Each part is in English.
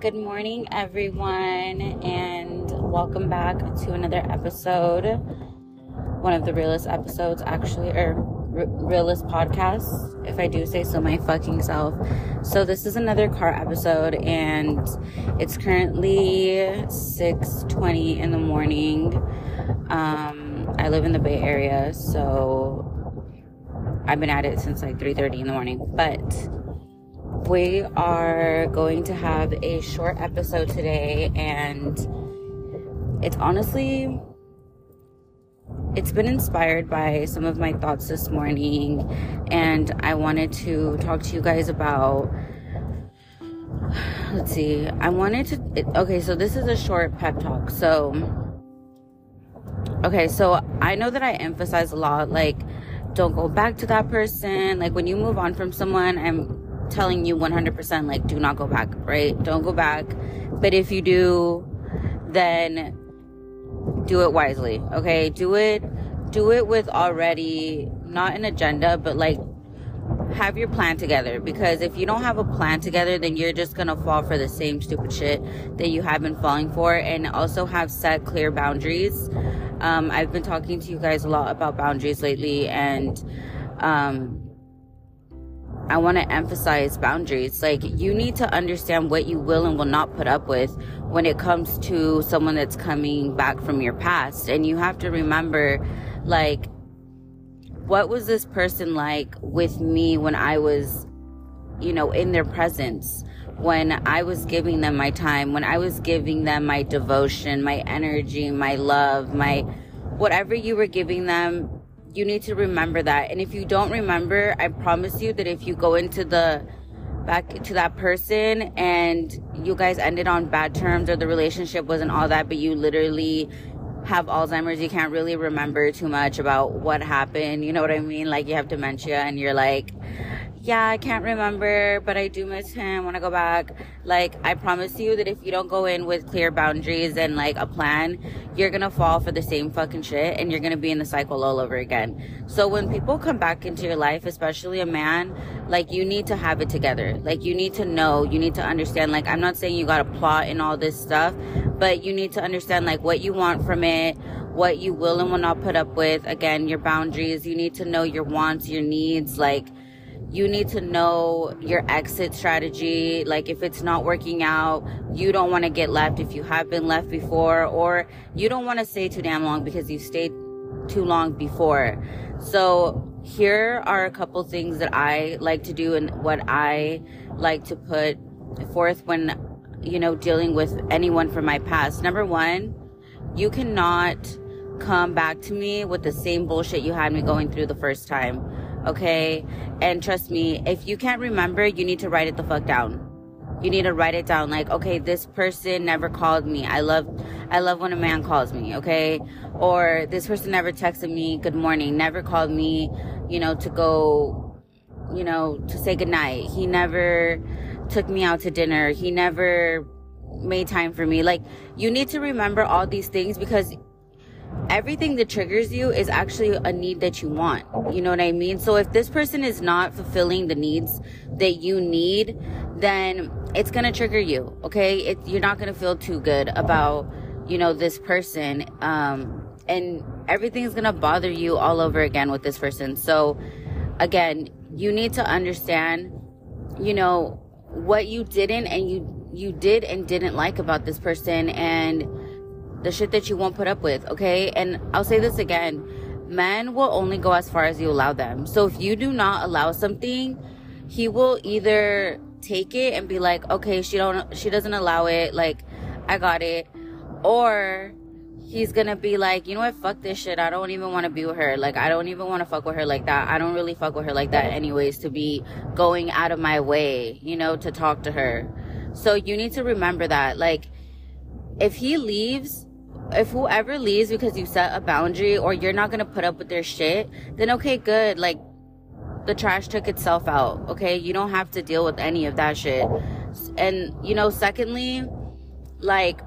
Good morning, everyone, and welcome back to another episode. One of the realest episodes, actually, or r- realest podcasts, if I do say so my fucking self. So, this is another car episode, and it's currently 6:20 in the morning. Um, I live in the Bay Area, so I've been at it since like 3:30 in the morning, but we are going to have a short episode today and it's honestly it's been inspired by some of my thoughts this morning and I wanted to talk to you guys about let's see I wanted to okay so this is a short pep talk so okay so I know that I emphasize a lot like don't go back to that person like when you move on from someone I'm telling you 100% like do not go back, right? Don't go back. But if you do, then do it wisely, okay? Do it do it with already not an agenda, but like have your plan together because if you don't have a plan together then you're just gonna fall for the same stupid shit that you have been falling for and also have set clear boundaries um, i've been talking to you guys a lot about boundaries lately and um, I want to emphasize boundaries. Like, you need to understand what you will and will not put up with when it comes to someone that's coming back from your past. And you have to remember, like, what was this person like with me when I was, you know, in their presence? When I was giving them my time, when I was giving them my devotion, my energy, my love, my whatever you were giving them, you need to remember that. And if you don't remember, I promise you that if you go into the back to that person and you guys ended on bad terms or the relationship wasn't all that, but you literally have Alzheimer's, you can't really remember too much about what happened. You know what I mean? Like you have dementia and you're like, yeah, I can't remember, but I do miss him. Want to go back? Like, I promise you that if you don't go in with clear boundaries and like a plan, you're gonna fall for the same fucking shit and you're gonna be in the cycle all over again. So when people come back into your life, especially a man, like you need to have it together. Like you need to know, you need to understand. Like, I'm not saying you gotta plot and all this stuff, but you need to understand like what you want from it, what you will and will not put up with. Again, your boundaries. You need to know your wants, your needs, like you need to know your exit strategy. Like if it's not working out, you don't want to get left if you have been left before, or you don't want to stay too damn long because you stayed too long before. So here are a couple things that I like to do and what I like to put forth when, you know, dealing with anyone from my past. Number one, you cannot come back to me with the same bullshit you had me going through the first time okay? And trust me, if you can't remember, you need to write it the fuck down. You need to write it down like, okay, this person never called me. I love I love when a man calls me, okay? Or this person never texted me good morning, never called me, you know, to go, you know, to say goodnight. He never took me out to dinner. He never made time for me. Like, you need to remember all these things because everything that triggers you is actually a need that you want. You know what I mean? So if this person is not fulfilling the needs that you need, then it's going to trigger you. Okay. It, you're not going to feel too good about, you know, this person. Um, and everything's going to bother you all over again with this person. So again, you need to understand, you know, what you didn't and you, you did and didn't like about this person and the shit that you won't put up with, okay? And I'll say this again men will only go as far as you allow them. So if you do not allow something, he will either take it and be like, okay, she don't, she doesn't allow it, like, I got it, or he's gonna be like, you know what, fuck this shit. I don't even want to be with her. Like, I don't even want to fuck with her like that. I don't really fuck with her like that, anyways, to be going out of my way, you know, to talk to her. So you need to remember that. Like, if he leaves, if whoever leaves because you set a boundary or you're not gonna put up with their shit, then okay, good. Like the trash took itself out. Okay, you don't have to deal with any of that shit. And you know, secondly, like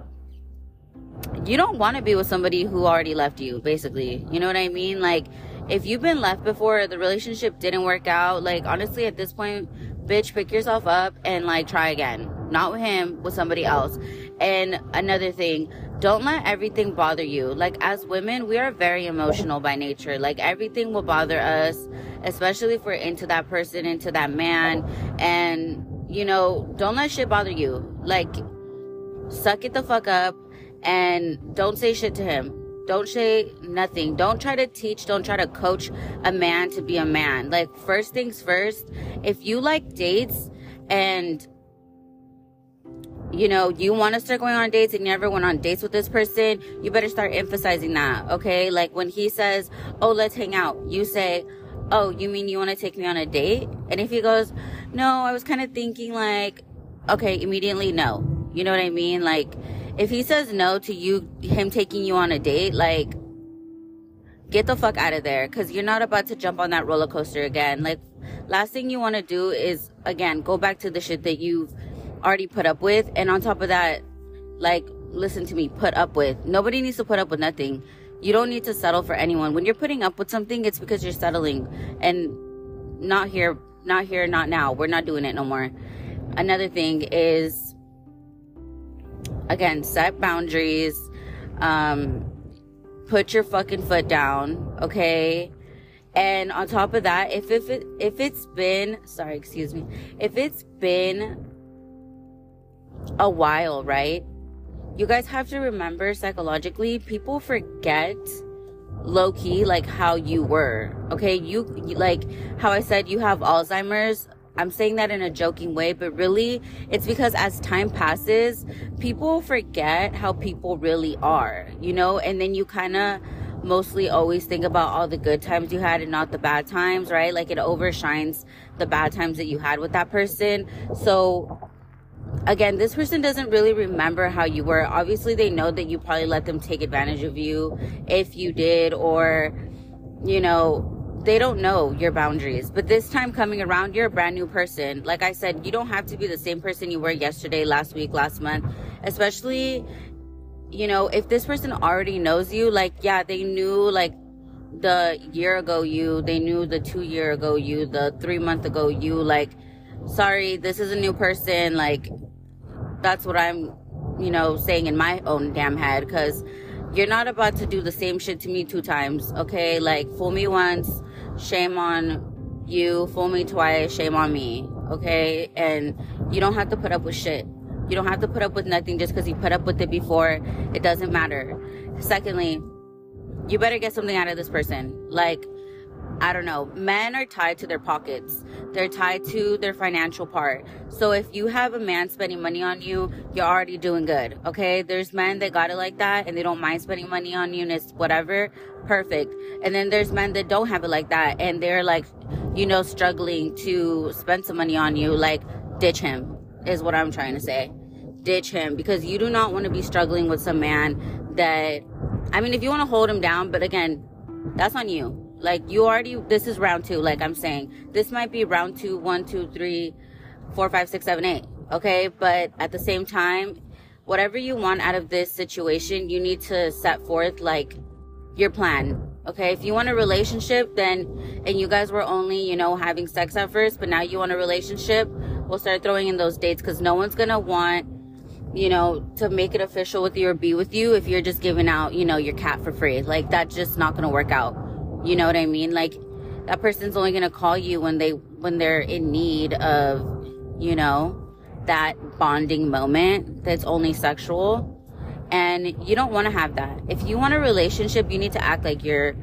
you don't want to be with somebody who already left you. Basically, you know what I mean? Like if you've been left before, the relationship didn't work out. Like honestly, at this point, bitch, pick yourself up and like try again not with him, with somebody else. And another thing, don't let everything bother you. Like, as women, we are very emotional by nature. Like, everything will bother us, especially if we're into that person, into that man. And, you know, don't let shit bother you. Like, suck it the fuck up and don't say shit to him. Don't say nothing. Don't try to teach, don't try to coach a man to be a man. Like, first things first, if you like dates and you know, you want to start going on dates and you never went on dates with this person, you better start emphasizing that, okay? Like when he says, oh, let's hang out, you say, oh, you mean you want to take me on a date? And if he goes, no, I was kind of thinking like, okay, immediately no. You know what I mean? Like, if he says no to you, him taking you on a date, like, get the fuck out of there because you're not about to jump on that roller coaster again. Like, last thing you want to do is, again, go back to the shit that you've already put up with. And on top of that, like, listen to me, put up with. Nobody needs to put up with nothing. You don't need to settle for anyone. When you're putting up with something, it's because you're settling. And not here, not here, not now. We're not doing it no more. Another thing is, again, set boundaries. Um, put your fucking foot down, okay? And on top of that, if if it if it's been sorry, excuse me, if it's been a while, right? You guys have to remember psychologically, people forget low key like how you were. Okay, you like how I said you have Alzheimer's. I'm saying that in a joking way, but really it's because as time passes, people forget how people really are, you know, and then you kind of mostly always think about all the good times you had and not the bad times, right? Like it overshines the bad times that you had with that person. So again, this person doesn't really remember how you were. Obviously, they know that you probably let them take advantage of you if you did, or, you know, they don't know your boundaries. But this time coming around, you're a brand new person. Like I said, you don't have to be the same person you were yesterday, last week, last month, especially, you know, if this person already knows you, like, yeah, they knew, like, the year ago you, they knew the two year ago you, the three month ago you, like, sorry, this is a new person. Like, that's what I'm, you know, saying in my own damn head. Cause you're not about to do the same shit to me two times. Okay. Like, fool me once, shame on you. Fool me twice, shame on me. Okay. And you don't have to put up with shit. You don't have to put up with nothing just because you put up with it before. It doesn't matter. Secondly, you better get something out of this person. Like, I don't know, men are tied to their pockets. They're tied to their financial part. So if you have a man spending money on you, you're already doing good. Okay. There's men that got it like that and they don't mind spending money on you and it's whatever. Perfect. And then there's men that don't have it like that and they're like, you know, struggling to spend some money on you. Like, ditch him is what I'm trying to say. Ditch him because you do not want to be struggling with some man that, I mean, if you want to hold him down, but again, that's on you like you already, this is round two. Like I'm saying, this might be round two, one, two, three, four, five, six, seven, eight. Okay. But at the same time, whatever you want out of this situation, you need to set forth like your plan. Okay. If you want a relationship, then, and you guys were only, you know, having sex at first, but now you want a relationship, we'll start throwing in those dates because no one's going to want, you know, to make it official with you or be with you if you're just giving out, you know, your cat for free. Like that's just not going to work out. You know what I mean? Like that person's only going to call you when they when they're in need of, you know, that bonding moment that's only sexual. And you don't want to have that. If you want a relationship, you need to act like you're,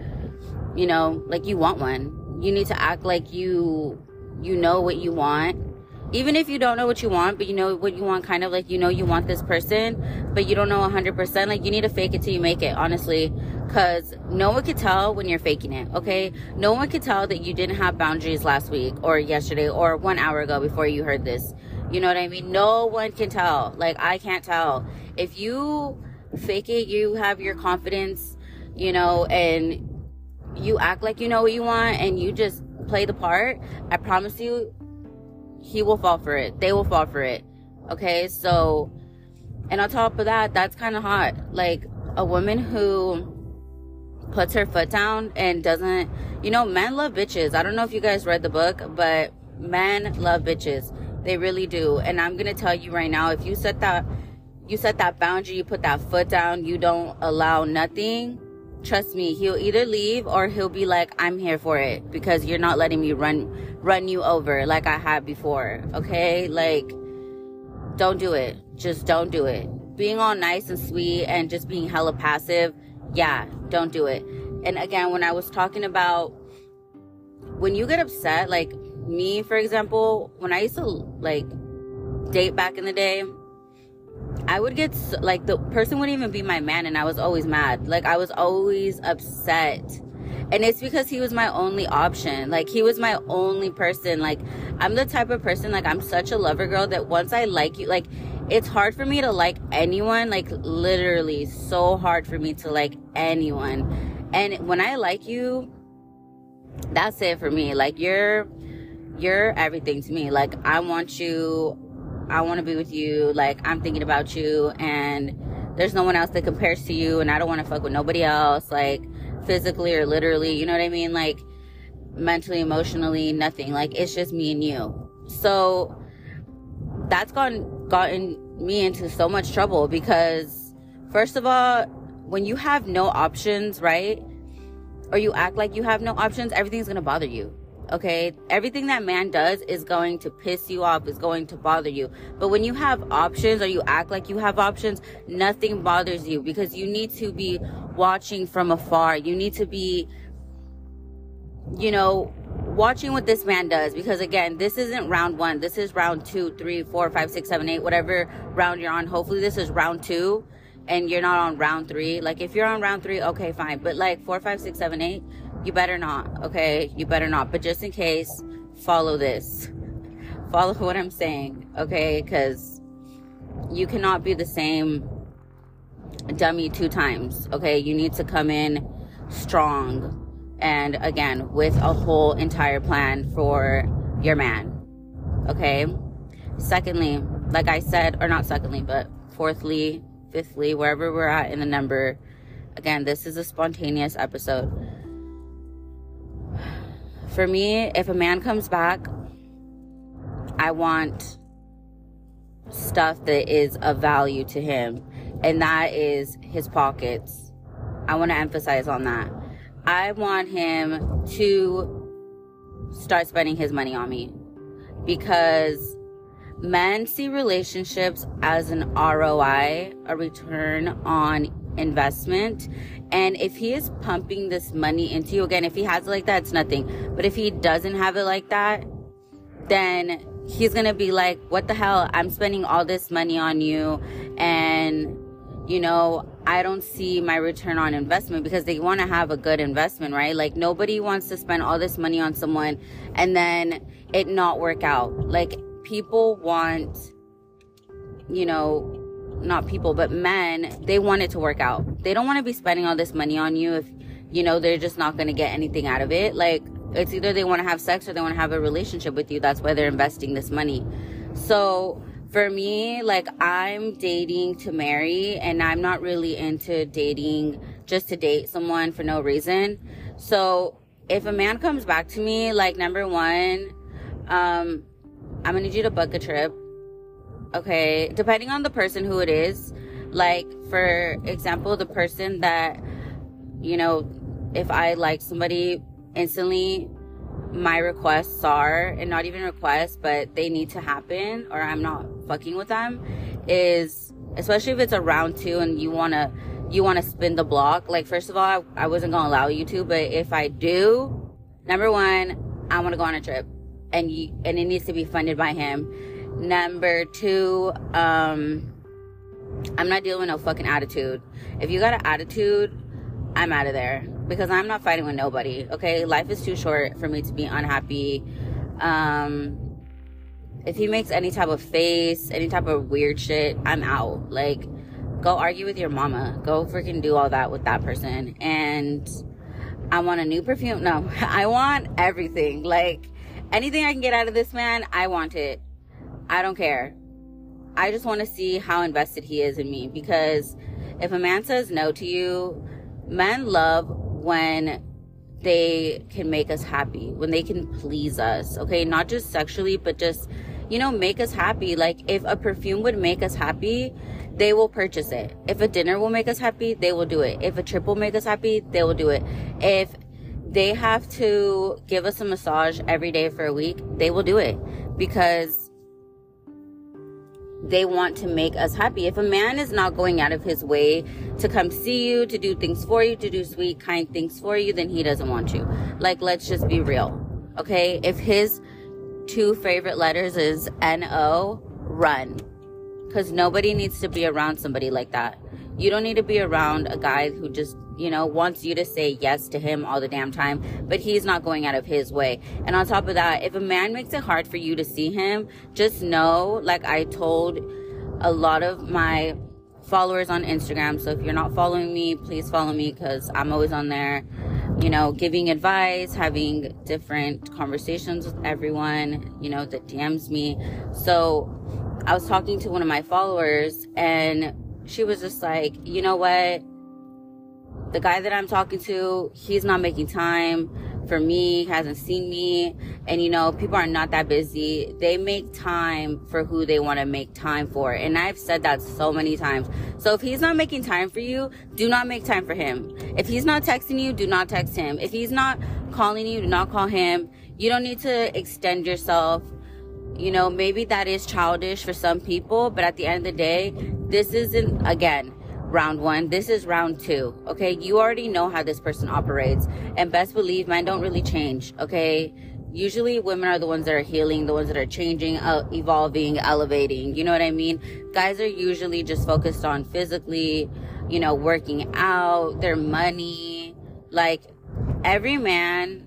you know, like you want one. You need to act like you you know what you want even if you don't know what you want, but you know what you want, kind of like you know you want this person, but you don't know 100%, like you need to fake it till you make it, honestly. Because no one could tell when you're faking it, okay? No one could tell that you didn't have boundaries last week or yesterday or one hour ago before you heard this. You know what I mean? No one can tell. Like, I can't tell. If you fake it, you have your confidence, you know, and you act like you know what you want and you just play the part, I promise you, he will fall for it. They will fall for it. Okay, so, and on top of that, that's kind of hot. Like a woman who puts her foot down and doesn't, you know, men love bitches. I don't know if you guys read the book, but men love bitches. They really do. And I'm to tell you right now if you set that you set that boundary, you put that foot down, you don't allow nothing, trust me, he'll either leave or he'll be like, I'm here for it because you're not letting me run, run you over like I had before. Okay. Like, don't do it. Just don't do it. Being all nice and sweet and just being hella passive. Yeah. Don't do it. And again, when I was talking about when you get upset, like me, for example, when I used to like date back in the day, I would get like the person wouldn't even be my man, and I was always mad. Like I was always upset. And it's because he was my only option. Like he was my only person. Like I'm the type of person like I'm such a lover girl that once I like you, like it's hard for me to like anyone, like literally so hard for me to like anyone. And when I like you, that's it for me. Like you're you're everything to me. Like I want you I want to be with you. Like, I'm thinking about you, and there's no one else that compares to you, and I don't want to fuck with nobody else, like, physically or literally, you know what I mean? Like, mentally, emotionally, nothing. Like, it's just me and you. So, that's gone, gotten me into so much trouble because, first of all, when you have no options, right? Or you act like you have no options, everything's gonna bother you. Okay. Everything that man does is going to piss you off, is going to bother you. But when you have options or you act like you have options, nothing bothers you because you need to be watching from afar. You need to be, you know, watching what this man does because again, this isn't round one. This is round two, three, four, five, six, seven, eight, whatever round you're on. Hopefully this is round two and you're not on round three. Like if you're on round three, okay, fine. But like four, five, six, seven, eight, you better not, okay? You better not. But just in case, follow this. Follow what I'm saying, okay? Because you cannot be the same dummy two times, okay? You need to come in strong and again with a whole entire plan for your man, okay? Secondly, like I said, or not secondly, but fourthly, fifthly, wherever we're at in the number, again, this is a spontaneous episode for me, if a man comes back, I want stuff that is of value to him, and that is his pockets. I want to emphasize on that. I want him to start spending his money on me because men see relationships as an ROI, a return on investment. And if he is pumping this money into you, again, if he has it like that, it's nothing. But if he doesn't have it like that, then he's gonna be like, what the hell? I'm spending all this money on you. And, you know, I don't see my return on investment because they wanna have a good investment, right? Like, nobody wants to spend all this money on someone and then it not work out. Like, people want, you know, not people, but men, they want it to work out. They don't want to be spending all this money on you if, you know, they're just not going to get anything out of it. Like, it's either they want to have sex or they want to have a relationship with you. That's why they're investing this money. So, for me, like, I'm dating to marry, and I'm not really into dating just to date someone for no reason. So, if a man comes back to me, like, number one, um, I'm gonna need you to book a trip okay depending on the person who it is like for example the person that you know if i like somebody instantly my requests are and not even requests but they need to happen or i'm not fucking with them is especially if it's a round two and you want to you want to spin the block like first of all I, I wasn't gonna allow you to but if i do number one i want to go on a trip and you and it needs to be funded by him Number two, um, I'm not dealing with no fucking attitude. If you got an attitude, I'm out of there because I'm not fighting with nobody. Okay, life is too short for me to be unhappy. Um, if he makes any type of face, any type of weird shit, I'm out. Like, go argue with your mama. Go freaking do all that with that person. And I want a new perfume. No, I want everything. Like, anything I can get out of this man, I want it. I don't care. I just want to see how invested he is in me because if a man says no to you, men love when they can make us happy, when they can please us, okay? Not just sexually, but just you know, make us happy. Like if a perfume would make us happy, they will purchase it. If a dinner will make us happy, they will do it. If a trip will make us happy, they will do it. If they have to give us a massage every day for a week, they will do it because they want to make us happy. If a man is not going out of his way to come see you, to do things for you, to do sweet, kind things for you, then he doesn't want you. Like, let's just be real. Okay. If his two favorite letters is N-O, run. Cause nobody needs to be around somebody like that. You don't need to be around a guy who just, you know, wants you to say yes to him all the damn time, but he's not going out of his way. And on top of that, if a man makes it hard for you to see him, just know, like I told a lot of my followers on Instagram. So if you're not following me, please follow me because I'm always on there you know, giving advice, having different conversations with everyone, you know, that DMs me. So I was talking to one of my followers and she was just like, you know what? The guy that I'm talking to, he's not making time for me, hasn't seen me. And you know, people are not that busy. They make time for who they want to make time for. And I've said that so many times. So if he's not making time for you, do not make time for him. If he's not texting you, do not text him. If he's not calling you, do not call him. You don't need to extend yourself. You know, maybe that is childish for some people, but at the end of the day, this isn't, again, round one. This is round two. Okay. You already know how this person operates. And best believe men don't really change. Okay. Usually women are the ones that are healing, the ones that are changing, uh, evolving, elevating. You know what I mean? Guys are usually just focused on physically, you know, working out, their money. Like every man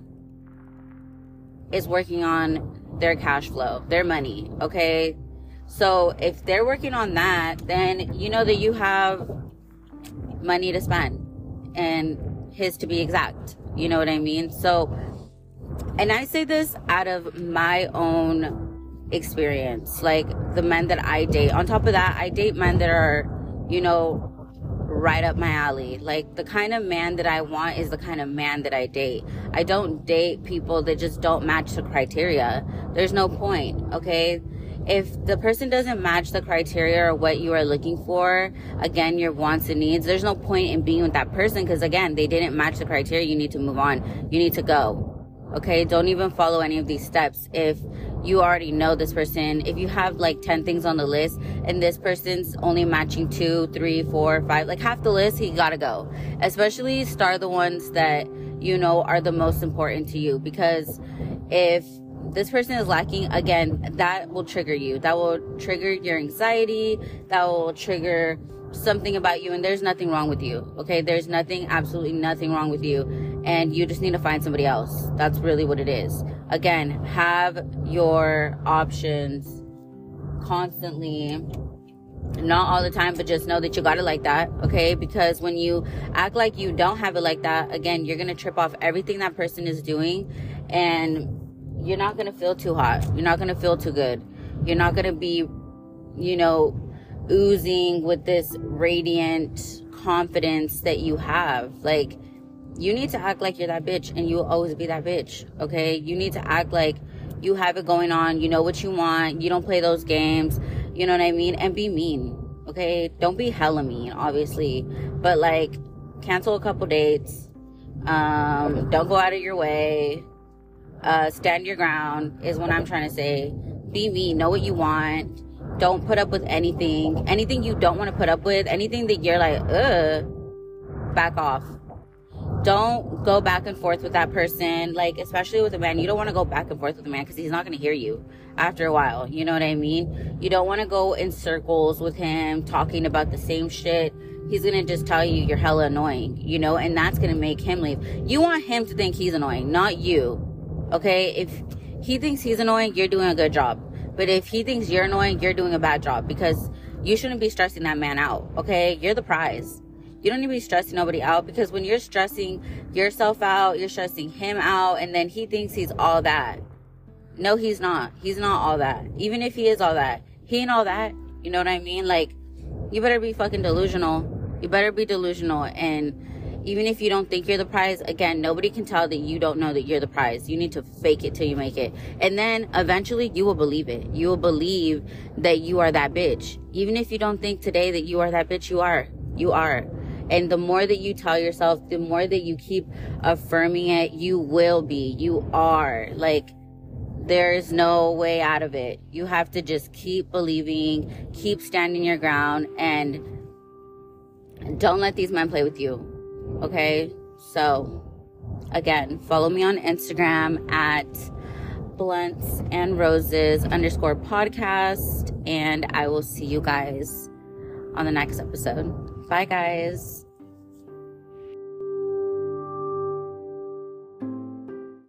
is working on their cash flow, their money. Okay. So if they're working on that, then you know that you have money to spend and his to be exact. You know what I mean? So, and I say this out of my own experience. Like the men that I date. On top of that, I date men that are, you know, right up my alley. Like the kind of man that I want is the kind of man that I date. I don't date people that just don't match the criteria. There's no point, okay? If the person doesn't match the criteria or what you are looking for, again, your wants and needs, there's no point in being with that person because, again, they didn't match the criteria. You need to move on. You need to go. Okay. Don't even follow any of these steps. If you already know this person, if you have like 10 things on the list and this person's only matching two, three, four, five, like half the list, he gotta go. Especially start the ones that you know are the most important to you because if this person is lacking, again, that will trigger you. That will trigger your anxiety. That will trigger something about you. And there's nothing wrong with you. Okay. There's nothing, absolutely nothing wrong with you. And you just need to find somebody else. That's really what it is. Again, have your options constantly not all the time, but just know that you got it like that, okay? Because when you act like you don't have it like that, again, you're gonna trip off everything that person is doing, and you're not going to feel too hot. You're not going to feel too good. You're not going to be, you know, oozing with this radiant confidence that you have. Like, you need to act like you're that bitch and you'll always be that bitch. Okay. You need to act like you have it going on. You know what you want. You don't play those games. You know what I mean? And be mean. Okay. Don't be hella mean, obviously. But like, cancel a couple dates. Um, don't go out of your way uh, stand your ground is what I'm trying to say. Be me. Know what you want. Don't put up with anything. Anything you don't want to put up with. Anything that you're like, ugh. Back off. Don't go back and forth with that person. Like, especially with a man, you don't want to go back and forth with a man because he's not going to hear you after a while. You know what I mean? You don't want to go in circles with him talking about the same shit he's gonna just tell you you're hella annoying, you know, and that's gonna make him leave. You want him to think he's annoying, not you. Okay. If he thinks he's annoying, you're doing a good job. But if he thinks you're annoying, you're doing a bad job because you shouldn't be stressing that man out. Okay. You're the prize. You don't need to be stressing nobody out because when you're stressing yourself out, you're stressing him out, and then he thinks he's all that. No, he's not. He's not all that. Even if he is all that, he ain't all that. You know what I mean? Like, you better be fucking delusional. You better be delusional and even if you don't think you're the prize, again, nobody can tell that you don't know that you're the prize. You need to fake it till you make it. And then eventually you will believe it. You will believe that you are that bitch. Even if you don't think today that you are that bitch, you are. You are. And the more that you tell yourself, the more that you keep affirming it, you will be. You are. Like, there's no way out of it. You have to just keep believing, keep standing your ground, and don't let these men play with you. Okay? So, again, follow me on Instagram at blunts and roses underscore podcast, and I will see you guys on the next episode. Bye, guys.